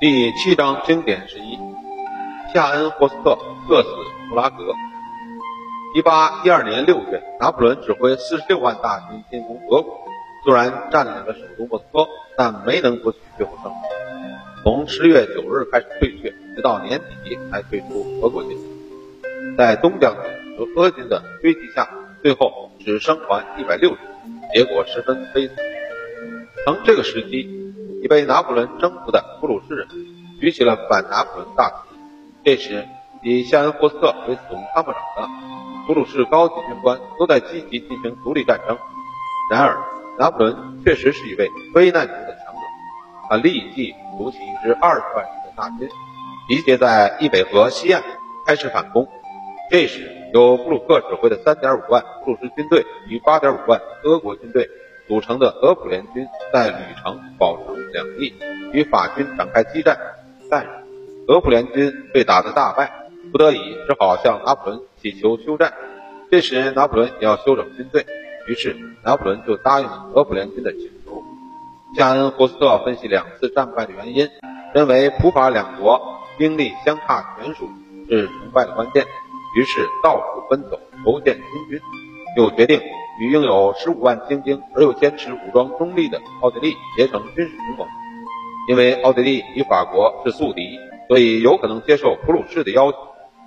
第七章经典十一，夏恩霍斯特特死布拉格。一八一二年六月，拿破仑指挥四十六万大军进攻俄国，虽然占领了首都莫斯科，但没能夺取最后胜利。从十月九日开始退却，直到年底才退出俄国境内。在东将军和俄军的追击下，最后只生还一百六十人，结果十分悲惨。从这个时期，已被拿破仑征服的普鲁士人举起了反拿破仑大旗。这时，以夏恩霍斯特为总参谋长的普鲁士高级军官都在积极进行独立战争。然而，拿破仑确实是一位危难中的强者。他立即组起一支二十万人的大军，集结在易北河西岸，开始反攻。这时，由布鲁克指挥的三点五万普鲁士军队与八点五万俄国军队。组成的俄普联军在吕城、保持两地与法军展开激战，但俄普联军被打得大败，不得已只好向拿破仑祈求休战。这时拿破仑也要休整军队，于是拿破仑就答应了俄普联军的请求。夏恩霍斯特分析两次战败的原因，认为普法两国兵力相差悬殊是成败的关键，于是到处奔走筹建新军，又决定。与拥有十五万精兵而又坚持武装中立的奥地利结成军事同盟，因为奥地利与法国是宿敌，所以有可能接受普鲁士的要求，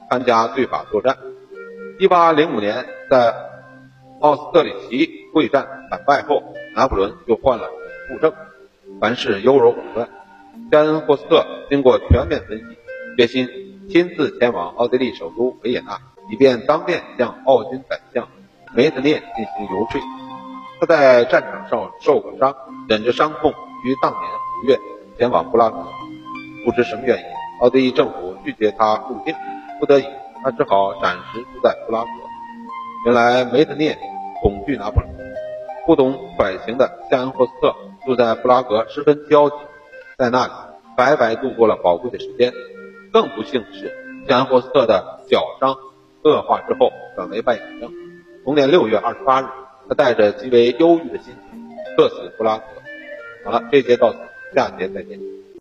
参加对法作战。一八零五年，在奥斯特里奇会战惨败后，拿破仑就患了恐怖症，凡事优柔寡断。加恩霍斯特经过全面分析，决心亲自前往奥地利首都维也纳，以便当面向奥军宰相。梅特涅进行游说，他在战场上受过伤，忍着伤痛，于当年五月前往布拉格。不知什么原因，奥地利政府拒绝他入境，不得已，他只好暂时住在布拉格。原来梅特涅恐惧拿破仑，不懂揣行的夏恩霍斯特住在布拉格十分焦急，在那里白白度过了宝贵的时间。更不幸的是，夏恩霍斯特的脚伤恶化之后转为败血症。同年六月二十八日，他带着极为忧郁的心情，客死布拉格。好了，这节到此，下节再见。